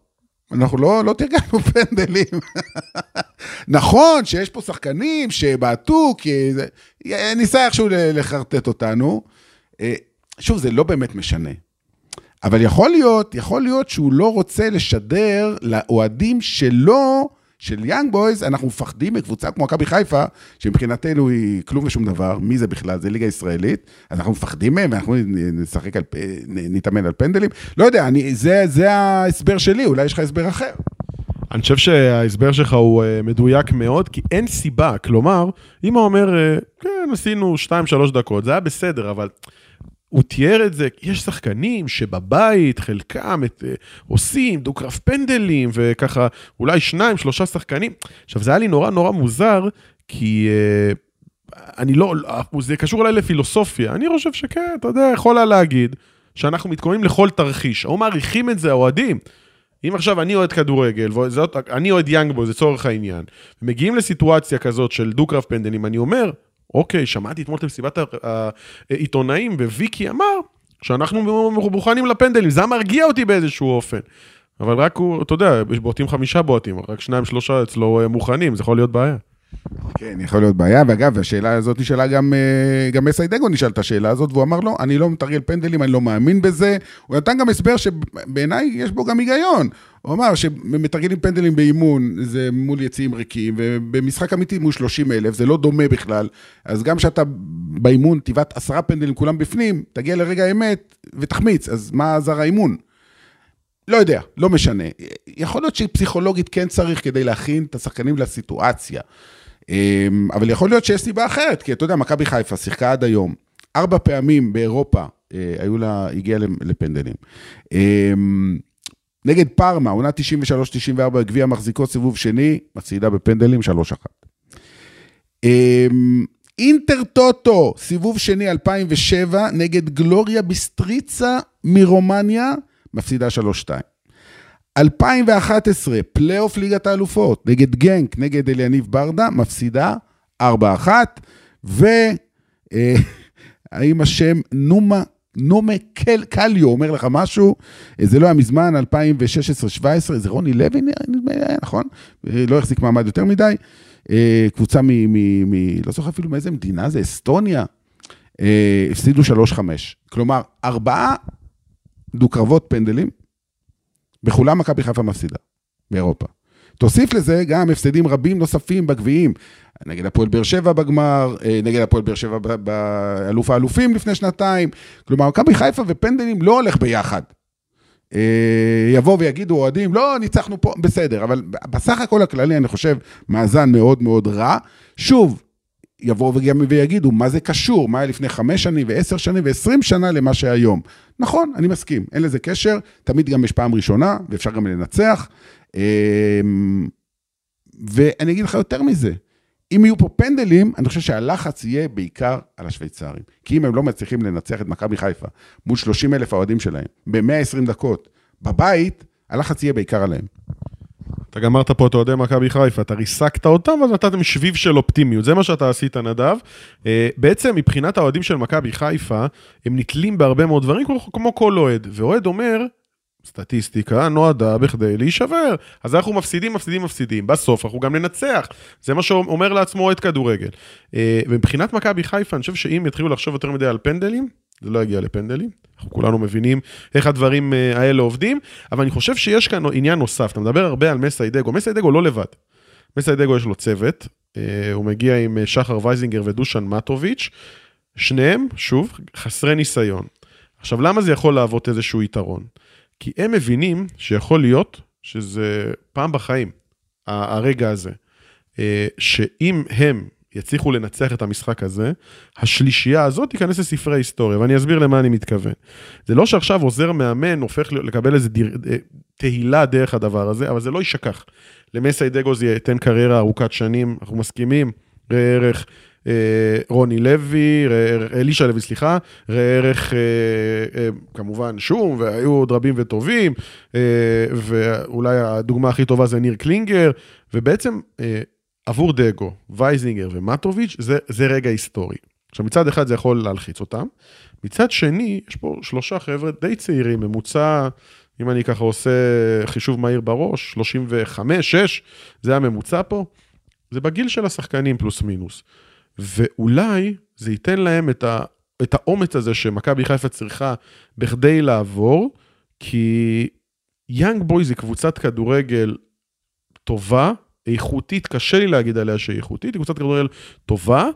אנחנו לא, לא תרגלנו [LAUGHS] פנדלים. נכון שיש פה שחקנים שבעטו, כי זה, ניסה איכשהו לחרטט אותנו. אה, שוב, זה לא באמת משנה. אבל יכול להיות, יכול להיות שהוא לא רוצה לשדר לאוהדים שלו, של יאנג בויז, אנחנו מפחדים מקבוצה כמו מכבי חיפה, שמבחינתנו היא כלום ושום דבר, מי זה בכלל? זה ליגה ישראלית, אנחנו מפחדים מהם, ואנחנו נשחק על, נתאמן על פנדלים. לא יודע, אני, זה, זה ההסבר שלי, אולי יש לך הסבר אחר. אני חושב שההסבר שלך הוא אה, מדויק מאוד, כי אין סיבה. כלומר, אם הוא אומר, אה, כן, עשינו 2-3 דקות, זה היה בסדר, אבל הוא תיאר את זה, יש שחקנים שבבית, חלקם את, אה, עושים דו-קרב פנדלים, וככה, אולי שניים, שלושה שחקנים. עכשיו, זה היה לי נורא נורא מוזר, כי... אה, אני לא, זה קשור אולי לפילוסופיה, אני חושב שכן, אתה יודע, יכול היה להגיד שאנחנו מתכוננים לכל תרחיש, או מעריכים את זה האוהדים. אם עכשיו אני אוהד כדורגל, וזאת, אני אוהד יאנג בוי, זה צורך העניין, ומגיעים לסיטואציה כזאת של דו-קרב פנדלים, אני אומר, אוקיי, שמעתי אתמול את מסיבת העיתונאים, וויקי אמר שאנחנו מוכנים לפנדלים, זה מרגיע אותי באיזשהו אופן. אבל רק הוא, אתה יודע, בועטים חמישה בועטים, רק שניים שלושה אצלו אה, מוכנים, זה יכול להיות בעיה. כן, יכול להיות בעיה, ואגב, השאלה הזאת נשאלה גם, אה, גם מסיידגו נשאל את השאלה הזאת, והוא אמר, לא, אני לא מתרגל פנדלים, אני לא מאמין בזה. הוא נתן גם הסבר שבעיניי יש בו גם היגיון. הוא אמר שמתרגלים פנדלים באימון, זה מול יציאים ריקים, ובמשחק אמיתי מול 30 אלף, זה לא דומה בכלל. אז גם כשאתה באימון תבעט עשרה פנדלים, כולם בפנים, תגיע לרגע האמת ותחמיץ, אז מה עזר האימון? לא יודע, לא משנה. יכול להיות שפסיכולוגית כן צריך כדי להכין את השחקנים לסיטואציה. אמ, אבל יכול להיות שיש סיבה אחרת, כי אתה יודע, מכבי חיפה שיחקה עד היום. ארבע פעמים באירופה אה, היו לה, הגיעה לפנדלים. אמ, נגד פארמה, עונה 93-94, גביע מחזיקות סיבוב שני, מפסידה בפנדלים 3-1. אמ, אינטר טוטו, סיבוב שני 2007, נגד גלוריה ביסטריצה מרומניה, מפסידה 3-2. 2011, פלייאוף ליגת האלופות, נגד גנק, נגד אליניב ברדה, מפסידה 4-1, והאם השם נומה, נומה קל, קליו אומר לך משהו, אה, זה לא היה מזמן, 2016-2017, זה רוני לוי, נדמה לי, היה נכון? אה, לא החזיק מעמד יותר מדי. אה, קבוצה מ... מ, מ לא זוכר אפילו מאיזה מדינה זה, אסטוניה. אה, הפסידו 3-5. כלומר, ארבעה דו-קרבות פנדלים, בכולם מכבי חיפה מפסידה, באירופה. תוסיף לזה גם הפסדים רבים נוספים בגביעים. נגד הפועל באר שבע בגמר, אה, נגד הפועל באר שבע באלוף האלופים לפני שנתיים. כלומר, מכבי חיפה ופנדלים לא הולך ביחד. אה, יבואו ויגידו אוהדים, לא, ניצחנו פה, בסדר, אבל בסך הכל הכללי, אני חושב, מאזן מאוד מאוד רע. שוב, יבואו וגם ויגידו, מה זה קשור? מה היה לפני חמש שנים ועשר שנים ועשרים שנה למה שהיום? נכון, אני מסכים, אין לזה קשר, תמיד גם יש פעם ראשונה, ואפשר גם לנצח. אמ, ואני אגיד לך יותר מזה, אם יהיו פה פנדלים, אני חושב שהלחץ יהיה בעיקר על השוויצרים. כי אם הם לא מצליחים לנצח את מכבי חיפה מול 30 אלף האוהדים שלהם ב-120 דקות בבית, הלחץ יהיה בעיקר עליהם. אתה גמרת פה את אוהדי מכבי חיפה, אתה ריסקת אותם ואז נתתם שביב של אופטימיות, זה מה שאתה עשית נדב. אה, בעצם מבחינת האוהדים של מכבי חיפה, הם נתלים בהרבה מאוד דברים כמו, כל אוהד, ואוהד אומר, סטטיסטיקה נועדה בכדי להישבר, אז אנחנו מפסידים, מפסידים, מפסידים, בסוף אנחנו גם ננצח, זה מה שאומר לעצמו אוהד כדורגל. אה, ומבחינת מכבי חיפה, אני חושב שאם יתחילו לחשוב יותר מדי על פנדלים, זה לא יגיע לפנדלים, אנחנו כולנו מבינים איך הדברים אה, האלה עובדים, אבל אני חושב שיש כאן עניין נוסף, אתה מדבר הרבה על מסיידגו, מסיידגו לא לבד. מסיידגו יש לו צוות, אה, הוא מגיע עם אה, שחר וייזינגר ודושן מטוביץ', שניהם, שוב, חסרי ניסיון. עכשיו, למה זה יכול להוות איזשהו יתרון? כי הם מבינים שיכול להיות שזה פעם בחיים, הרגע הזה, שאם הם יצליחו לנצח את המשחק הזה, השלישייה הזאת תיכנס לספרי היסטוריה, ואני אסביר למה אני מתכוון. זה לא שעכשיו עוזר מאמן הופך לקבל איזה דיר, אה, תהילה דרך הדבר הזה, אבל זה לא יישכח. למסאי דגו זה ייתן קריירה ארוכת שנים, אנחנו מסכימים, ראה ערך אה, רוני לוי, ראה ערך- אלישע לוי, סליחה, ראה ערך אה, אה, כמובן שום, והיו עוד רבים וטובים, אה, ואולי הדוגמה הכי טובה זה ניר קלינגר, ובעצם אה, עבור דגו, וייזינגר ומטוביץ', זה, זה רגע היסטורי. עכשיו מצד אחד זה יכול להלחיץ אותם, מצד שני, יש פה שלושה חבר'ה די צעירים, ממוצע, אם אני ככה עושה חישוב מהיר בראש, 35, 6, זה הממוצע פה, זה בגיל של השחקנים פלוס מינוס. ואולי זה ייתן להם את, ה, את האומץ הזה שמכבי חיפה צריכה בכדי לעבור, כי יאנג בויז היא קבוצת כדורגל טובה, איכותית, קשה לי להגיד עליה שהיא איכותית, היא קבוצת כדורגל טובה,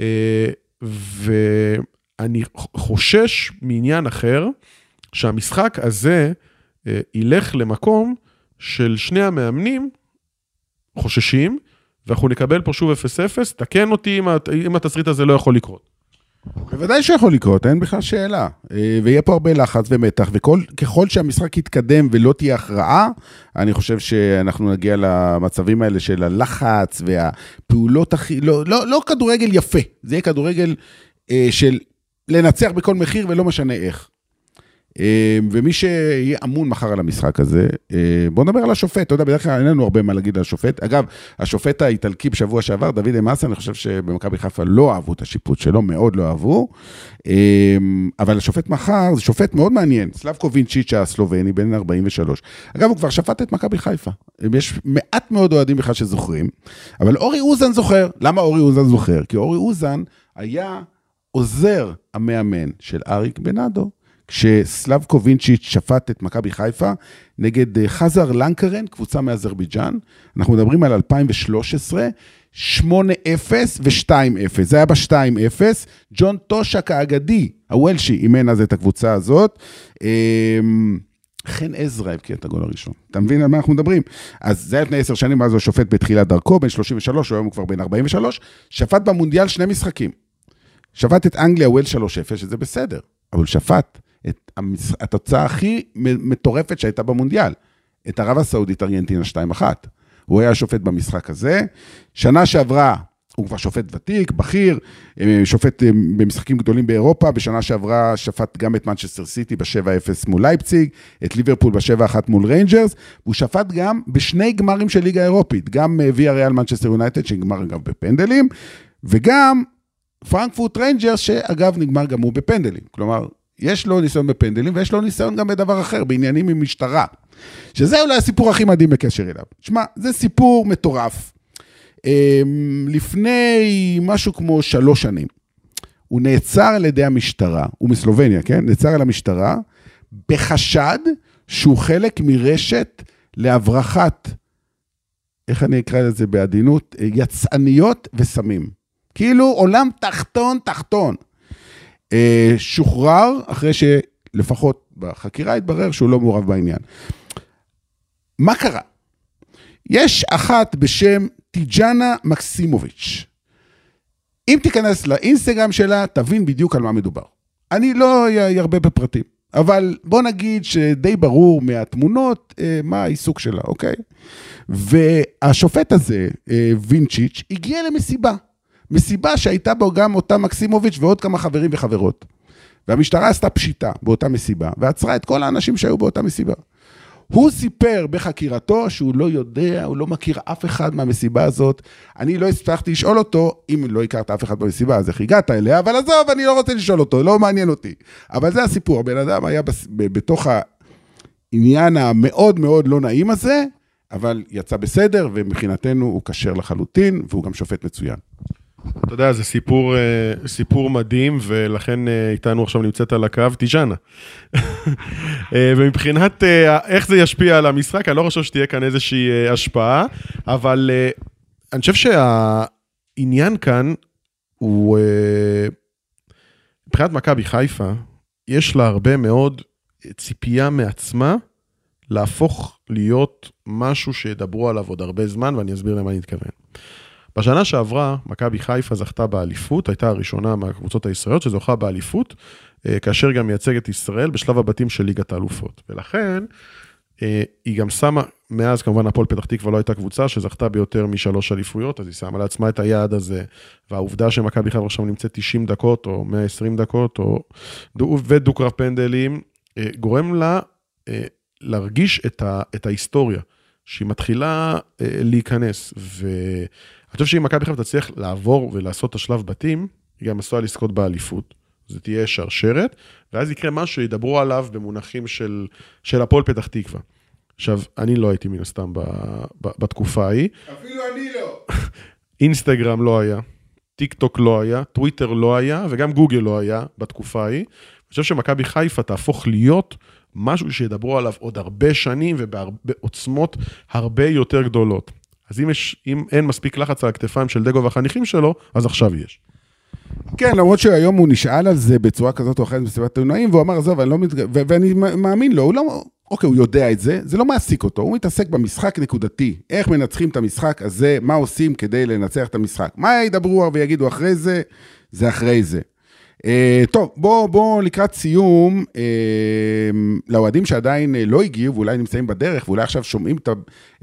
אה, ואני חושש מעניין אחר, שהמשחק הזה אה, ילך למקום של שני המאמנים חוששים, ואנחנו נקבל פה שוב 0-0, תקן אותי אם, הת- אם התסריט הזה לא יכול לקרות. בוודאי שיכול לקרות, אין בכלל שאלה. אה, ויהיה פה הרבה לחץ ומתח, וככל שהמשחק יתקדם ולא תהיה הכרעה, אני חושב שאנחנו נגיע למצבים האלה של הלחץ והפעולות הכי... לא, לא, לא כדורגל יפה, זה יהיה כדורגל אה, של לנצח בכל מחיר ולא משנה איך. אה, ומי שיהיה אמון מחר על המשחק הזה, אה, בוא נדבר על השופט, אתה יודע, בדרך כלל אין לנו הרבה מה להגיד על השופט. אגב, השופט האיטלקי בשבוע שעבר, דוד אמאסה, אני חושב שבמכבי חיפה לא אהבו את השיפוט שלו, מאוד לא אהבו. אה, אבל השופט מחר זה שופט מאוד מעניין, סלבקו וינצ'יץ' הסלובני, בן 43. אגב, הוא כבר שפט את מכבי חיפה. יש מעט מאוד אוהדים בכלל שזוכרים, אבל אורי אוזן זוכר. למה אורי אוזן זוכר? כי אורי אוזן היה עוזר המאמן של אריק בנאדו. כשסלבקו וינצ'יץ' שפט את מכבי חיפה נגד אה, חזר לנקרן, קבוצה מאזרבייג'אן. אנחנו מדברים על 2013, 8-0 ו-2-0. זה היה ב-2-0. ג'ון טושק האגדי, הוולשי, אימן אז את הקבוצה הזאת. אמ, חן עזרא הבקיע את הגול הראשון. אתה מבין על מה אנחנו מדברים? אז זה היה לפני עשר שנים, אז הוא שופט בתחילת דרכו, בן 33, היום הוא כבר בן 43, שפט במונדיאל שני משחקים. שפט את אנגליה וויילס 3-0, שזה בסדר, אבל שפט את. התוצאה הכי מטורפת שהייתה במונדיאל, את ערב הסעודית ארגנטינה 2-1. הוא היה שופט במשחק הזה. שנה שעברה, הוא כבר שופט ותיק, בכיר, אה, שופט אה, במשחקים גדולים באירופה, בשנה שעברה שפט גם את מנצ'סטר סיטי ב-7-0 מול לייפציג, את ליברפול ב-7-1 מול ריינג'רס, והוא שפט גם בשני גמרים של ליגה אירופית, גם ויה ריאל מנצ'סטר יונייטד, שנגמר אגב בפנדלים, וגם פרנקפורט ריינג'רס, שאגב נגמר גם הוא בפנדלים. כלומר, יש לו ניסיון בפנדלים, ויש לו ניסיון גם בדבר אחר, בעניינים עם משטרה. שזה אולי הסיפור הכי מדהים בקשר אליו. שמע, זה סיפור מטורף. אמ, לפני משהו כמו שלוש שנים, הוא נעצר על ידי המשטרה, הוא מסלובניה, כן? נעצר על המשטרה, בחשד שהוא חלק מרשת להברחת, איך אני אקרא לזה בעדינות? יצאניות וסמים. כאילו עולם תחתון תחתון. אה, שוחרר אחרי שלפחות בחקירה התברר שהוא לא מעורב בעניין. מה קרה? יש אחת בשם טיג'אנה מקסימוביץ'. אם תיכנס לאינסטגרם שלה, תבין בדיוק על מה מדובר. אני לא ארבה בפרטים, אבל בוא נגיד שדי ברור מהתמונות אה, מה העיסוק שלה, אוקיי? והשופט הזה, אה, וינצ'יץ', הגיע למסיבה. מסיבה שהייתה בו גם אותה מקסימוביץ' ועוד כמה חברים וחברות. והמשטרה עשתה פשיטה באותה מסיבה, ועצרה את כל האנשים שהיו באותה מסיבה. הוא סיפר בחקירתו שהוא לא יודע, הוא לא מכיר אף אחד מהמסיבה הזאת. אני לא הצלחתי לשאול אותו, אם לא הכרת אף אחד במסיבה, אז איך הגעת אליה, אבל עזוב, אני לא רוצה לשאול אותו, לא מעניין אותי. אבל זה הסיפור, הבן אדם היה בס... בתוך העניין המאוד מאוד לא נעים הזה, אבל יצא בסדר, ומבחינתנו הוא כשר לחלוטין, והוא גם שופט מצוין. אתה יודע, זה סיפור, אה, סיפור מדהים, ולכן אה, איתנו עכשיו נמצאת על הקו טיג'אנה. אה, ומבחינת איך זה ישפיע על המשחק, אני לא חושב שתהיה כאן איזושהי השפעה, אבל אני חושב שהעניין כאן הוא, מבחינת מכבי חיפה, יש לה הרבה מאוד ציפייה מעצמה להפוך להיות משהו שידברו עליו עוד הרבה זמן, ואני אסביר למה אני מתכוון. בשנה שעברה, מכבי חיפה זכתה באליפות, הייתה הראשונה מהקבוצות הישראליות שזוכה באליפות, אה, כאשר גם מייצגת ישראל בשלב הבתים של ליגת האלופות. ולכן, אה, היא גם שמה, מאז כמובן הפועל פתח תקווה לא הייתה קבוצה שזכתה ביותר משלוש אליפויות, אז היא שמה לעצמה את היעד הזה, והעובדה שמכבי חיפה עכשיו נמצאת 90 דקות או 120 דקות, או, ודו-קרב פנדלים, אה, גורם לה להרגיש את, ה, את ההיסטוריה, שהיא מתחילה להיכנס, ואני חושב שאם מכבי חיפה תצליח לעבור ולעשות את השלב בתים, היא גם עשויה לזכות באליפות. זה תהיה שרשרת, ואז יקרה משהו שידברו עליו במונחים של, של הפועל פתח תקווה. עכשיו, אני לא הייתי מן הסתם ב, ב, בתקופה ההיא. אפילו אני לא. [LAUGHS] אינסטגרם לא היה, טיק טוק לא היה, טוויטר לא היה, וגם גוגל לא היה בתקופה ההיא. אני חושב שמכבי חיפה תהפוך להיות משהו שידברו עליו עוד הרבה שנים ובעוצמות הרבה יותר גדולות. אז אם, יש, אם אין מספיק לחץ על הכתפיים של דגו והחניכים שלו, אז עכשיו יש. כן, למרות שהיום הוא נשאל על זה בצורה כזאת או אחרת בסביבת העיתונאים, והוא אמר, עזוב, אני לא מת... ו- ואני מאמין לו, הוא לא... אוקיי, הוא יודע את זה, זה לא מעסיק אותו, הוא מתעסק במשחק נקודתי. איך מנצחים את המשחק הזה, מה עושים כדי לנצח את המשחק. מה ידברו ויגידו אחרי זה, זה אחרי זה. Uh, טוב, בואו בוא לקראת סיום, uh, לאוהדים שעדיין uh, לא הגיעו ואולי נמצאים בדרך, ואולי עכשיו שומעים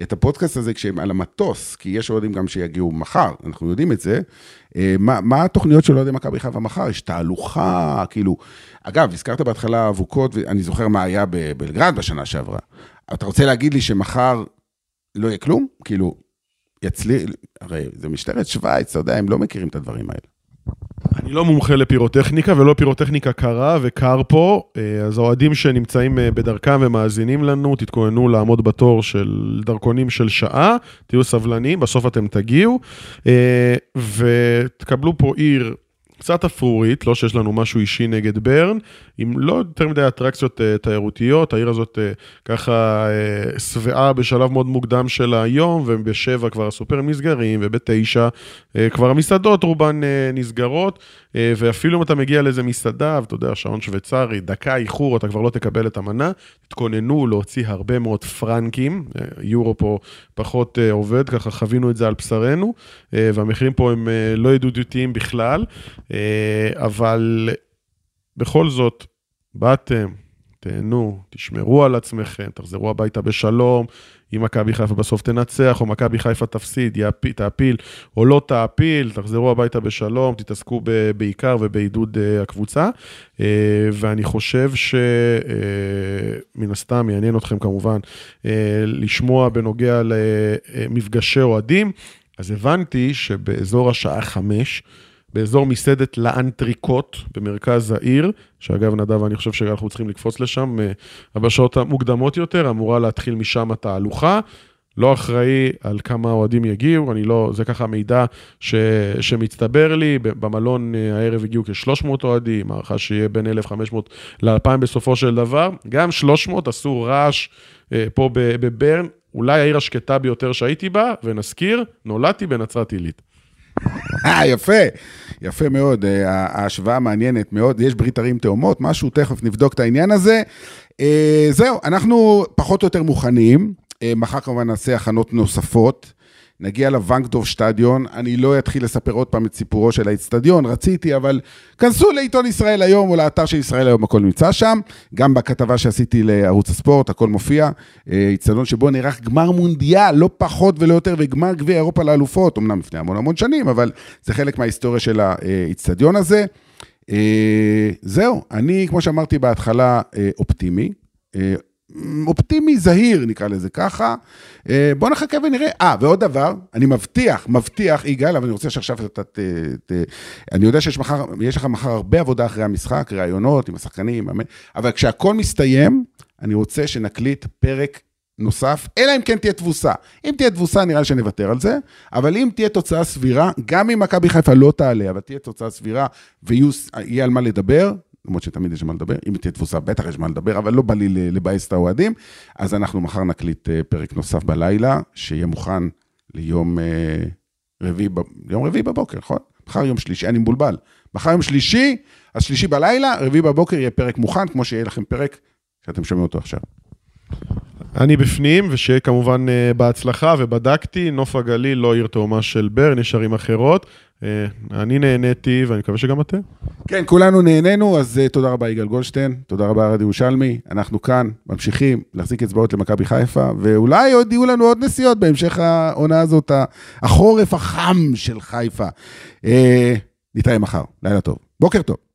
את הפודקאסט הזה כשהם על המטוס, כי יש אוהדים גם שיגיעו מחר, אנחנו יודעים את זה. Uh, מה, מה התוכניות של אוהדי מכבי חיפה מחר? יש תהלוכה, כאילו... אגב, הזכרת בהתחלה אבוקות, ואני זוכר מה היה בבלגרד בשנה שעברה. אתה רוצה להגיד לי שמחר לא יהיה כלום? כאילו, יצליח... הרי זה משטרת שווייץ, אתה יודע, הם לא מכירים את הדברים האלה. אני לא מומחה לפירוטכניקה ולא פירוטכניקה קרה וקר פה, אה, אז האוהדים שנמצאים אה, בדרכם ומאזינים לנו, תתכוננו לעמוד בתור של דרכונים של שעה, תהיו סבלניים, בסוף אתם תגיעו, אה, ותקבלו פה עיר קצת אפרורית, לא שיש לנו משהו אישי נגד ברן, עם לא יותר מדי אטרקציות uh, תיירותיות, העיר הזאת uh, ככה uh, שבעה בשלב מאוד מוקדם של היום, ובשבע כבר הסופרים נסגרים, ובתשע uh, כבר המסעדות רובן uh, נסגרות, uh, ואפילו אם אתה מגיע לאיזה מסעדה, ואתה יודע, שעון שוויצרי, דקה איחור, אתה כבר לא תקבל את המנה, תתכוננו להוציא הרבה מאוד פרנקים, uh, יורו פה פחות uh, עובד, ככה חווינו את זה על בשרנו, uh, והמחירים פה הם uh, לא ידידותיים בכלל. אה, אבל בכל זאת, באתם, תהנו, תשמרו על עצמכם, תחזרו הביתה בשלום. אם מכבי חיפה בסוף תנצח, או מכבי חיפה תפסיד, יעפיל, תעפיל או לא תעפיל, תחזרו הביתה בשלום, תתעסקו ב, בעיקר ובעידוד uh, הקבוצה. Uh, ואני חושב שמן uh, הסתם יעניין אתכם כמובן uh, לשמוע בנוגע למפגשי אוהדים. אז הבנתי שבאזור השעה חמש, באזור מסעדת לאנטריקוט במרכז העיר, שאגב, נדב, אני חושב שאנחנו צריכים לקפוץ לשם, אה, בשעות המוקדמות יותר, אמורה להתחיל משם התהלוכה. לא אחראי על כמה אוהדים יגיעו, אני לא, זה ככה מידע ש, שמצטבר לי, במלון אה, הערב הגיעו כ-300 אוהדים, הערכה שיהיה בין 1,500 ל-2,000 בסופו של דבר, גם 300 עשו רעש אה, פה בברן, אולי העיר השקטה ביותר שהייתי בה, ונזכיר, נולדתי בנצרת עילית. אה, יפה, יפה מאוד, אה, ההשוואה מעניינת מאוד, יש ברית ערים תאומות, משהו, תכף נבדוק את העניין הזה. אה, זהו, אנחנו פחות או יותר מוכנים, מחר כמובן נעשה הכנות נוספות. נגיע לוונקדוב שטדיון, אני לא אתחיל לספר עוד פעם את סיפורו של האיצטדיון, רציתי, אבל כנסו לעיתון ישראל היום או לאתר של ישראל היום, הכל נמצא שם. גם בכתבה שעשיתי לערוץ הספורט, הכל מופיע. אה, איצטדיון שבו נערך גמר מונדיאל, לא פחות ולא יותר, וגמר גביע אירופה לאלופות, אמנם לפני המון המון שנים, אבל זה חלק מההיסטוריה של האיצטדיון הזה. אה, זהו, אני, כמו שאמרתי בהתחלה, אה, אופטימי. אופטימי זהיר, נקרא לזה ככה. אה, בוא נחכה ונראה. אה, ועוד דבר, אני מבטיח, מבטיח, יגאל, אבל אני רוצה שעכשיו אתה... ת, ת, אני יודע שיש מחר, לך מחר הרבה עבודה אחרי המשחק, ראיונות עם השחקנים, אבל כשהכול מסתיים, אני רוצה שנקליט פרק נוסף, אלא אם כן תהיה תבוסה. אם תהיה תבוסה, נראה לי שנוותר על זה, אבל אם תהיה תוצאה סבירה, גם אם מכבי חיפה לא תעלה, אבל תהיה תוצאה סבירה ויהיה על מה לדבר, למרות שתמיד יש מה לדבר, אם תהיה תבוסה בטח יש מה לדבר, אבל לא בא לי לבאס את האוהדים, אז אנחנו מחר נקליט אה, פרק נוסף בלילה, שיהיה מוכן ליום אה, רביעי, יום רביעי בבוקר, נכון? מחר יום שלישי, אני מבולבל. מחר יום שלישי, אז שלישי בלילה, רביעי בבוקר יהיה פרק מוכן, כמו שיהיה לכם פרק שאתם שומעים אותו עכשיו. אני בפנים, ושיהיה כמובן אה, בהצלחה, ובדקתי, נוף הגליל לא עיר תאומה של ברן, יש ערים אחרות. אה, אני נהניתי, ואני מקווה שגם אתם. כן, כולנו נהנינו, אז uh, תודה רבה יגאל גולדשטיין, תודה רבה ארד ירושלמי. אנחנו כאן ממשיכים להחזיק אצבעות למכבי חיפה, ואולי עוד יהיו לנו עוד נסיעות בהמשך העונה הזאת, החורף החם של חיפה. נתראה מחר, לילה טוב. בוקר טוב.